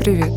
Привет!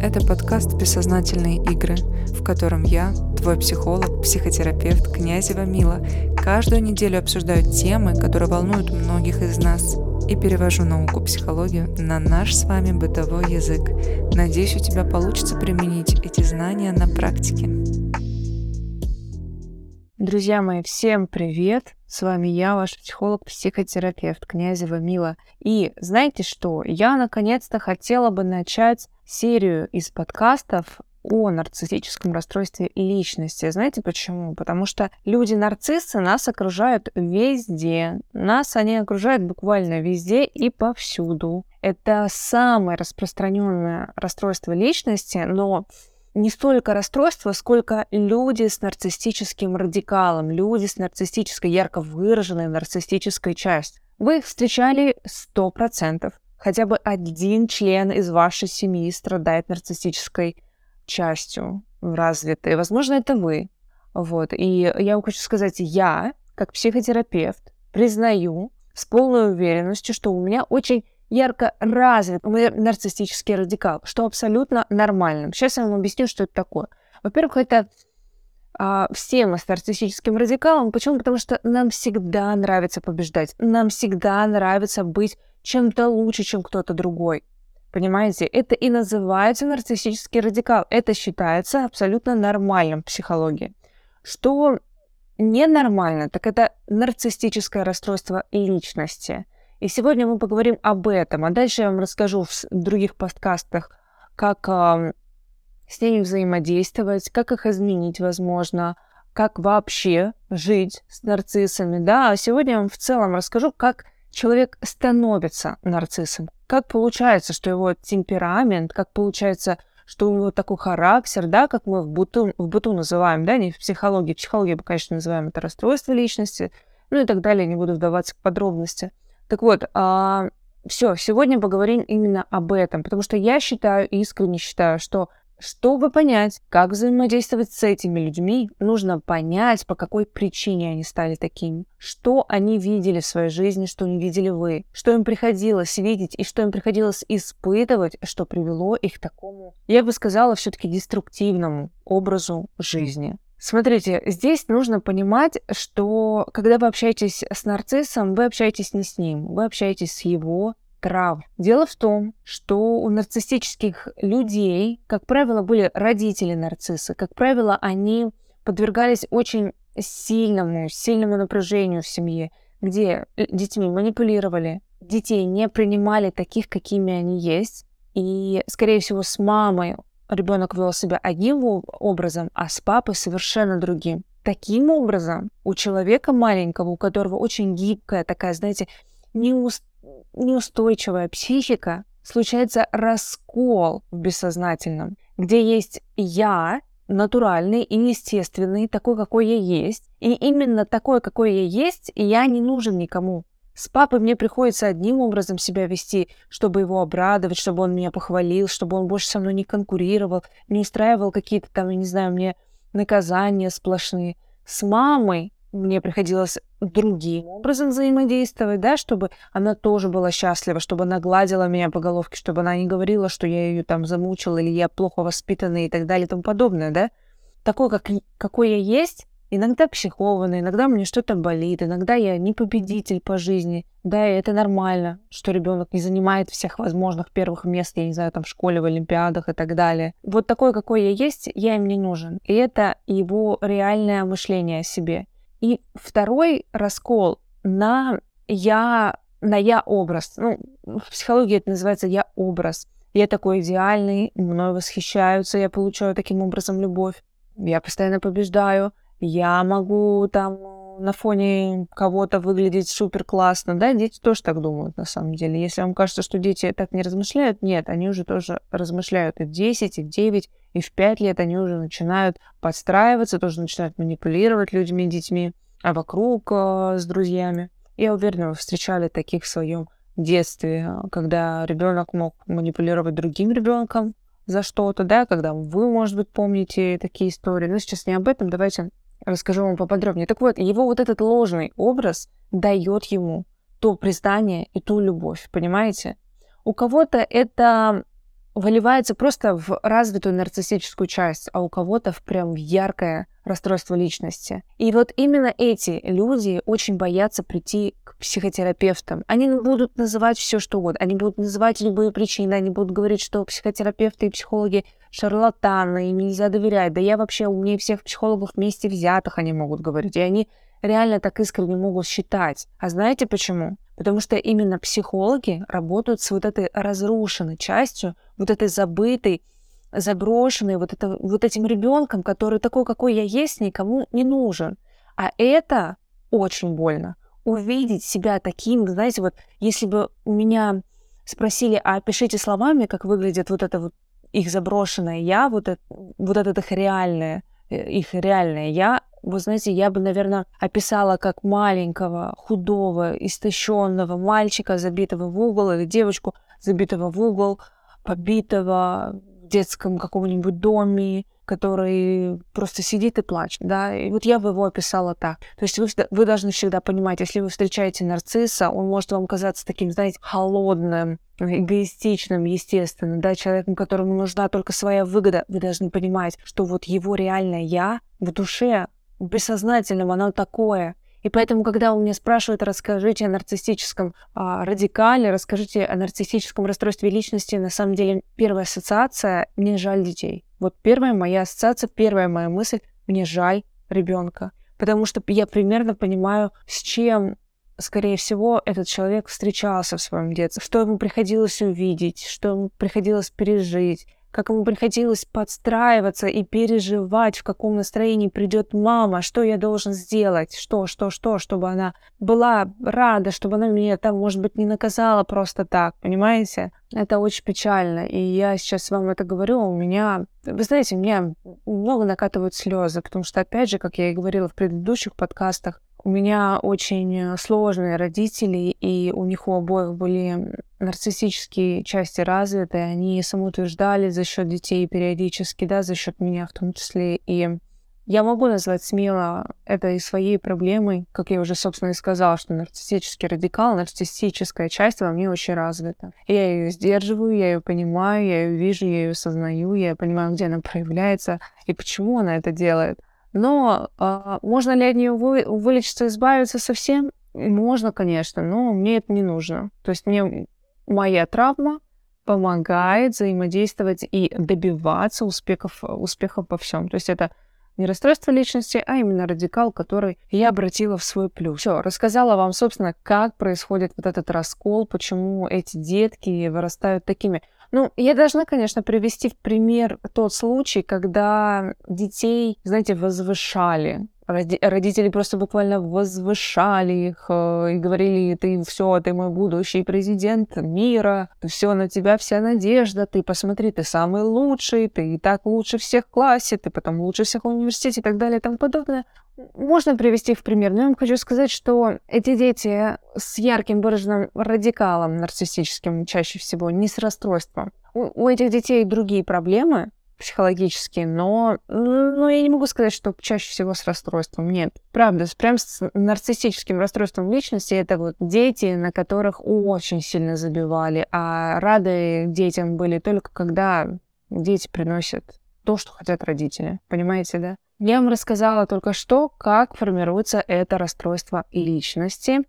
Это подкаст «Бессознательные игры», в котором я, твой психолог, психотерапевт Князева Мила, каждую неделю обсуждаю темы, которые волнуют многих из нас, и перевожу науку психологию на наш с вами бытовой язык. Надеюсь, у тебя получится применить эти знания на практике. Друзья мои, всем привет! С вами я, ваш психолог-психотерапевт Князева Мила. И знаете что? Я наконец-то хотела бы начать серию из подкастов о нарциссическом расстройстве личности. Знаете почему? Потому что люди-нарциссы нас окружают везде. Нас они окружают буквально везде и повсюду. Это самое распространенное расстройство личности, но не столько расстройство, сколько люди с нарциссическим радикалом, люди с нарциссической, ярко выраженной нарциссической частью. Вы встречали 100%. Хотя бы один член из вашей семьи страдает нарциссической частью развитой. Возможно, это вы. Вот. И я вам хочу сказать, я, как психотерапевт, признаю с полной уверенностью, что у меня очень ярко развит нарциссический радикал, что абсолютно нормально. Сейчас я вам объясню, что это такое. Во-первых, это а, все мы с нарциссическим радикалом. Почему? Потому что нам всегда нравится побеждать. Нам всегда нравится быть чем-то лучше, чем кто-то другой. Понимаете? Это и называется нарциссический радикал. Это считается абсолютно нормальным в психологии. Что ненормально, так это нарциссическое расстройство личности – и сегодня мы поговорим об этом. А дальше я вам расскажу в других подкастах, как э, с ними взаимодействовать, как их изменить, возможно, как вообще жить с нарциссами. Да, а сегодня я вам в целом расскажу, как человек становится нарциссом. Как получается, что его темперамент, как получается, что у него такой характер, да, как мы в быту, в быту называем, да, не в психологии. В психологии мы, конечно, называем это расстройство личности, ну и так далее, не буду вдаваться в подробности. Так вот, а, все, сегодня поговорим именно об этом, потому что я считаю, искренне считаю, что чтобы понять, как взаимодействовать с этими людьми, нужно понять, по какой причине они стали такими, что они видели в своей жизни, что не видели вы, что им приходилось видеть и что им приходилось испытывать, что привело их к такому, я бы сказала, все-таки деструктивному образу жизни. Смотрите, здесь нужно понимать, что когда вы общаетесь с нарциссом, вы общаетесь не с ним, вы общаетесь с его трав. Дело в том, что у нарциссических людей, как правило, были родители нарциссы. Как правило, они подвергались очень сильному, сильному напряжению в семье, где детьми манипулировали, детей не принимали таких, какими они есть, и, скорее всего, с мамой ребенок вел себя одним образом, а с папой совершенно другим. Таким образом, у человека маленького, у которого очень гибкая такая, знаете, неуст... неустойчивая психика, случается раскол в бессознательном, где есть я, натуральный и естественный, такой, какой я есть. И именно такой, какой я есть, я не нужен никому. С папой мне приходится одним образом себя вести, чтобы его обрадовать, чтобы он меня похвалил, чтобы он больше со мной не конкурировал, не устраивал какие-то там, я не знаю, мне наказания сплошные. С мамой мне приходилось другим образом взаимодействовать, да, чтобы она тоже была счастлива, чтобы она гладила меня по головке, чтобы она не говорила, что я ее там замучила или я плохо воспитанная и так далее и тому подобное, да. Такой, как, какой я есть, Иногда психованно, иногда мне что-то болит, иногда я не победитель по жизни. Да, и это нормально, что ребенок не занимает всех возможных первых мест, я не знаю, там в школе, в олимпиадах и так далее. Вот такой, какой я есть, я им не нужен. И это его реальное мышление о себе. И второй раскол на я, на я образ. Ну, в психологии это называется я образ. Я такой идеальный, мной восхищаются, я получаю таким образом любовь. Я постоянно побеждаю, я могу там на фоне кого-то выглядеть супер классно, да, дети тоже так думают на самом деле. Если вам кажется, что дети так не размышляют, нет, они уже тоже размышляют и в 10, и в 9, и в 5 лет они уже начинают подстраиваться, тоже начинают манипулировать людьми, детьми, а вокруг э, с друзьями. Я уверена, вы встречали таких в своем детстве, когда ребенок мог манипулировать другим ребенком за что-то, да, когда вы, может быть, помните такие истории. Но сейчас не об этом, давайте расскажу вам поподробнее. Так вот, его вот этот ложный образ дает ему то признание и ту любовь, понимаете? У кого-то это выливается просто в развитую нарциссическую часть, а у кого-то в прям яркое расстройство личности. И вот именно эти люди очень боятся прийти к психотерапевтам. Они будут называть все, что угодно. Они будут называть любые причины. Они будут говорить, что психотерапевты и психологи шарлатаны, им нельзя доверять. Да я вообще умнее всех психологов вместе взятых, они могут говорить. И они реально так искренне могут считать. А знаете почему? Потому что именно психологи работают с вот этой разрушенной частью, вот этой забытой, заброшенной, вот, это, вот этим ребенком, который такой, какой я есть, никому не нужен. А это очень больно. Увидеть себя таким, знаете, вот если бы у меня спросили, а опишите словами, как выглядит вот это вот их заброшенное я, вот это, вот это их реальное, э, их реальное я, вы знаете, я бы, наверное, описала как маленького, худого, истощенного мальчика, забитого в угол, или девочку, забитого в угол, побитого в детском каком-нибудь доме, который просто сидит и плачет, да, и вот я бы его описала так. То есть вы, вы должны всегда понимать, если вы встречаете нарцисса, он может вам казаться таким, знаете, холодным, эгоистичным, естественно, да, человеком, которому нужна только своя выгода, вы должны понимать, что вот его реальное «я» в душе бессознательном, оно такое. И поэтому, когда у меня спрашивают, расскажите о нарциссическом а, радикале, расскажите о нарциссическом расстройстве личности, на самом деле первая ассоциация – мне жаль детей. Вот первая моя ассоциация, первая моя мысль – мне жаль ребенка. Потому что я примерно понимаю, с чем, скорее всего, этот человек встречался в своем детстве, что ему приходилось увидеть, что ему приходилось пережить, как ему приходилось подстраиваться и переживать, в каком настроении придет мама, что я должен сделать, что, что, что, чтобы она была рада, чтобы она меня там, может быть, не наказала просто так, понимаете? Это очень печально, и я сейчас вам это говорю, у меня, вы знаете, меня много накатывают слезы, потому что, опять же, как я и говорила в предыдущих подкастах, у меня очень э, сложные родители, и у них у обоих были нарциссические части развиты. Они самоутверждали за счет детей периодически, да, за счет меня в том числе. И я могу назвать смело это и своей проблемой, как я уже, собственно, и сказала, что нарциссический радикал, нарциссическая часть во мне очень развита. Я ее сдерживаю, я ее понимаю, я ее вижу, я ее осознаю, я понимаю, где она проявляется и почему она это делает. Но а, можно ли от нее вы, вылечиться, избавиться совсем? Можно, конечно, но мне это не нужно. То есть мне моя травма помогает взаимодействовать и добиваться успехов, успехов по всем. То есть это не расстройство личности, а именно радикал, который я обратила в свой плюс. Все, рассказала вам, собственно, как происходит вот этот раскол, почему эти детки вырастают такими. Ну, я должна, конечно, привести в пример тот случай, когда детей, знаете, возвышали родители просто буквально возвышали их э, и говорили, ты все, ты мой будущий президент мира, все на тебя вся надежда, ты посмотри, ты самый лучший, ты и так лучше всех в классе, ты потом лучше всех в университете и так далее и тому подобное. Можно привести в пример, но я вам хочу сказать, что эти дети с ярким выраженным радикалом нарциссическим чаще всего, не с расстройством. У, у этих детей другие проблемы, психологические, но, но я не могу сказать, что чаще всего с расстройством. Нет, правда, прям с нарциссическим расстройством личности это вот дети, на которых очень сильно забивали, а рады детям были только когда дети приносят то, что хотят родители. Понимаете, да? Я вам рассказала только что, как формируется это расстройство личности.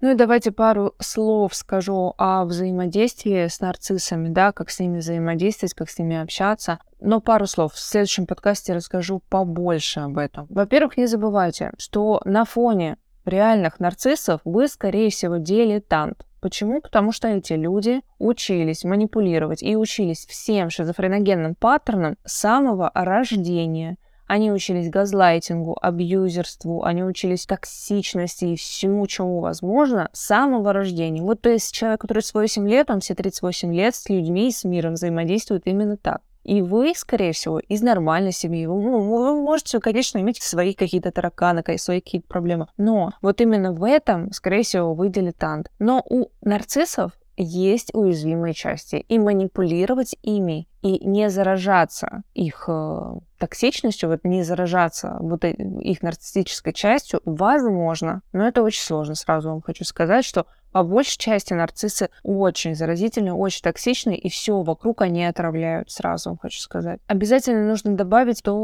Ну и давайте пару слов скажу о взаимодействии с нарциссами, да, как с ними взаимодействовать, как с ними общаться. Но пару слов. В следующем подкасте расскажу побольше об этом. Во-первых, не забывайте, что на фоне реальных нарциссов вы, скорее всего, дилетант. Почему? Потому что эти люди учились манипулировать и учились всем шизофреногенным паттернам с самого рождения – они учились газлайтингу, абьюзерству, они учились токсичности и всему, чему возможно с самого рождения. Вот то есть человек, который с 8 лет, он все 38 лет с людьми и с миром взаимодействует именно так. И вы, скорее всего, из нормальной семьи. Вы, ну, вы можете, конечно, иметь свои какие-то тараканы, свои какие-то проблемы. Но вот именно в этом, скорее всего, вы дилетант. Но у нарциссов есть уязвимые части, и манипулировать ими, и не заражаться их э, токсичностью, вот не заражаться вот э, их нарциссической частью возможно, но это очень сложно, сразу вам хочу сказать, что по большей части нарциссы очень заразительны, очень токсичны, и все вокруг они отравляют, сразу вам хочу сказать. Обязательно нужно добавить, что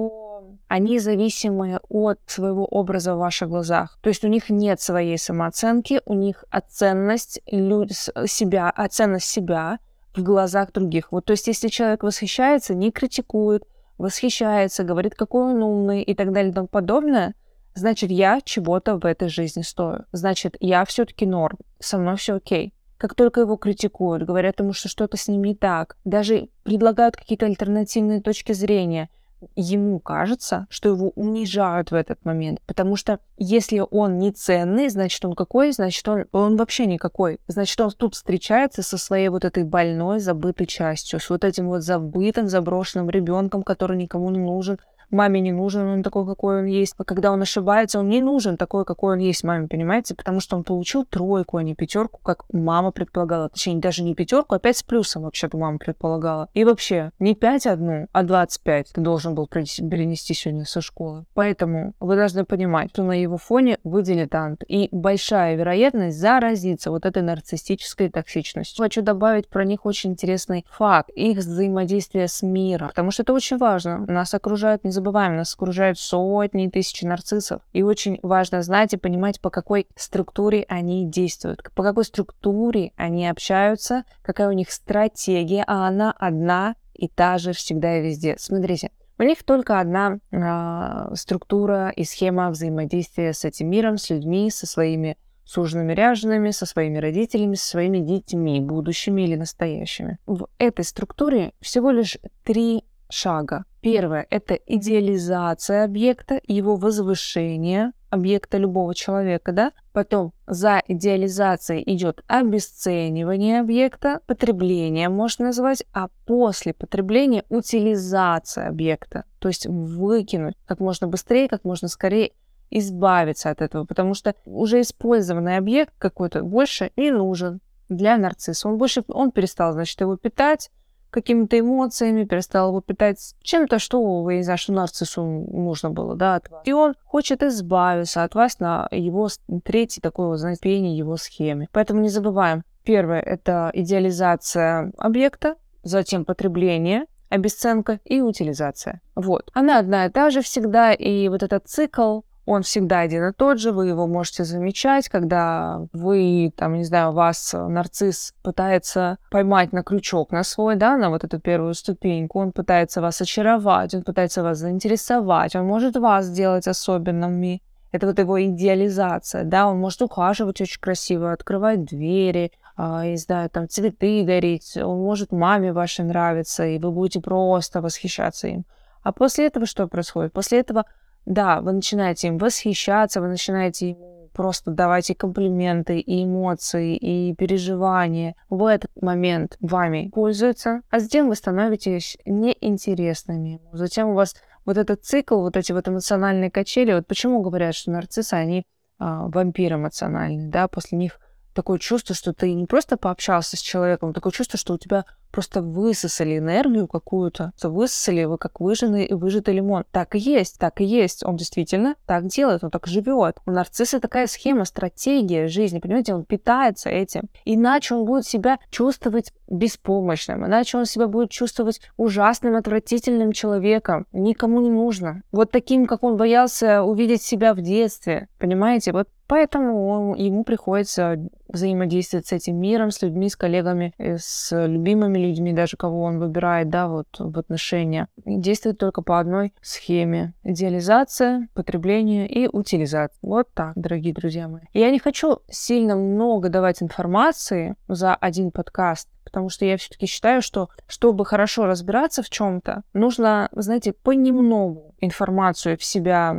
они зависимы от своего образа в ваших глазах. То есть у них нет своей самооценки, у них оценность себя, оценность себя в глазах других. Вот, то есть если человек восхищается, не критикует, восхищается, говорит, какой он умный и так далее и тому подобное, значит, я чего-то в этой жизни стою. Значит, я все-таки норм, со мной все окей. Как только его критикуют, говорят ему, что что-то с ним не так, даже предлагают какие-то альтернативные точки зрения – ему кажется, что его унижают в этот момент. Потому что если он не ценный, значит, он какой? Значит, он, он вообще никакой. Значит, он тут встречается со своей вот этой больной, забытой частью, с вот этим вот забытым, заброшенным ребенком, который никому не нужен, маме не нужен он такой, какой он есть. А когда он ошибается, он не нужен такой, какой он есть маме, понимаете? Потому что он получил тройку, а не пятерку, как мама предполагала. Точнее, даже не пятерку, а пять с плюсом вообще-то мама предполагала. И вообще, не пять одну, а двадцать пять ты должен был перенести сегодня со школы. Поэтому вы должны понимать, что на его фоне вы дилетант. И большая вероятность заразиться вот этой нарциссической токсичностью. Хочу добавить про них очень интересный факт. Их взаимодействие с миром. Потому что это очень важно. Нас окружают не забываем, нас окружают сотни и тысячи нарциссов. И очень важно знать и понимать, по какой структуре они действуют, по какой структуре они общаются, какая у них стратегия, а она одна и та же всегда и везде. Смотрите, у них только одна э, структура и схема взаимодействия с этим миром, с людьми, со своими суженными ряжеными, со своими родителями, со своими детьми, будущими или настоящими. В этой структуре всего лишь три шага. Первое – это идеализация объекта, его возвышение объекта любого человека, да? Потом за идеализацией идет обесценивание объекта, потребление можно назвать, а после потребления утилизация объекта, то есть выкинуть как можно быстрее, как можно скорее избавиться от этого, потому что уже использованный объект какой-то больше не нужен для нарцисса. Он больше, он перестал, значит, его питать, какими-то эмоциями, перестал его питать чем-то, что, я не знаю, что нарциссу нужно было, да, от вас. И он хочет избавиться от вас на его третий такой, вот, знаете, пение его схеме. Поэтому не забываем. Первое — это идеализация объекта, затем потребление, обесценка и утилизация. Вот. Она одна и та же всегда, и вот этот цикл он всегда один и тот же, вы его можете замечать, когда вы, там, не знаю, вас нарцисс пытается поймать на крючок на свой, да, на вот эту первую ступеньку, он пытается вас очаровать, он пытается вас заинтересовать, он может вас сделать особенными, это вот его идеализация, да, он может ухаживать очень красиво, открывать двери, э, не знаю, там цветы дарить, он может маме вашей нравиться, и вы будете просто восхищаться им. А после этого что происходит? После этого да, вы начинаете им восхищаться, вы начинаете ему просто давать и комплименты, и эмоции, и переживания. В этот момент вами пользуются, а затем вы становитесь неинтересными. Затем у вас вот этот цикл, вот эти вот эмоциональные качели, вот почему говорят, что нарциссы, они а, вампир эмоциональный, да, после них такое чувство, что ты не просто пообщался с человеком, такое чувство, что у тебя просто высосали энергию какую-то, высосали вы как выжатый, выжатый лимон. Так и есть, так и есть. Он действительно так делает, он так живет. У нарцисса такая схема, стратегия жизни, понимаете, он питается этим. Иначе он будет себя чувствовать беспомощным, иначе он себя будет чувствовать ужасным, отвратительным человеком. Никому не нужно. Вот таким, как он боялся увидеть себя в детстве. Понимаете, вот Поэтому он, ему приходится взаимодействовать с этим миром, с людьми, с коллегами, э, с любимыми людьми, даже кого он выбирает, да, вот в отношения. Действует только по одной схеме. Идеализация, потребление и утилизация. Вот так, дорогие друзья мои. Я не хочу сильно много давать информации за один подкаст, потому что я все-таки считаю, что чтобы хорошо разбираться в чем-то, нужно, знаете, понемногу информацию в себя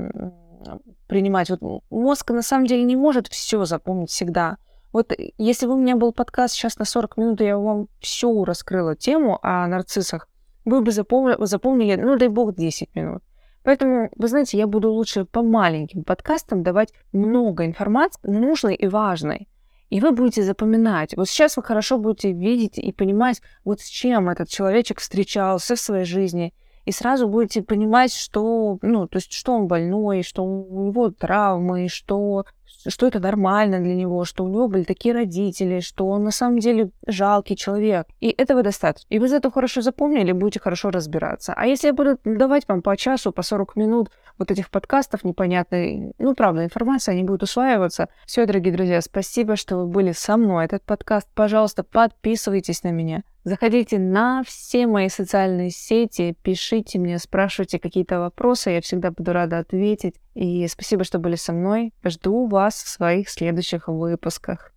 принимать. Вот мозг на самом деле не может все запомнить всегда. Вот э, если бы у меня был подкаст сейчас на 40 минут, я вам всю раскрыла тему о нарциссах, вы бы запомнили, запомнили, ну, дай бог, 10 минут. Поэтому, вы знаете, я буду лучше по маленьким подкастам давать много информации, нужной и важной. И вы будете запоминать. Вот сейчас вы хорошо будете видеть и понимать, вот с чем этот человечек встречался в своей жизни. И сразу будете понимать, что, ну, то есть, что он больной, что у него травмы, что что это нормально для него, что у него были такие родители, что он на самом деле жалкий человек. И этого достаточно. И вы за это хорошо запомнили, будете хорошо разбираться. А если я буду давать вам по часу, по 40 минут вот этих подкастов непонятной, ну, правда, информация, они будут усваиваться. Все, дорогие друзья, спасибо, что вы были со мной. Этот подкаст, пожалуйста, подписывайтесь на меня. Заходите на все мои социальные сети, пишите мне, спрашивайте какие-то вопросы, я всегда буду рада ответить. И спасибо, что были со мной. Жду вас в своих следующих выпусках.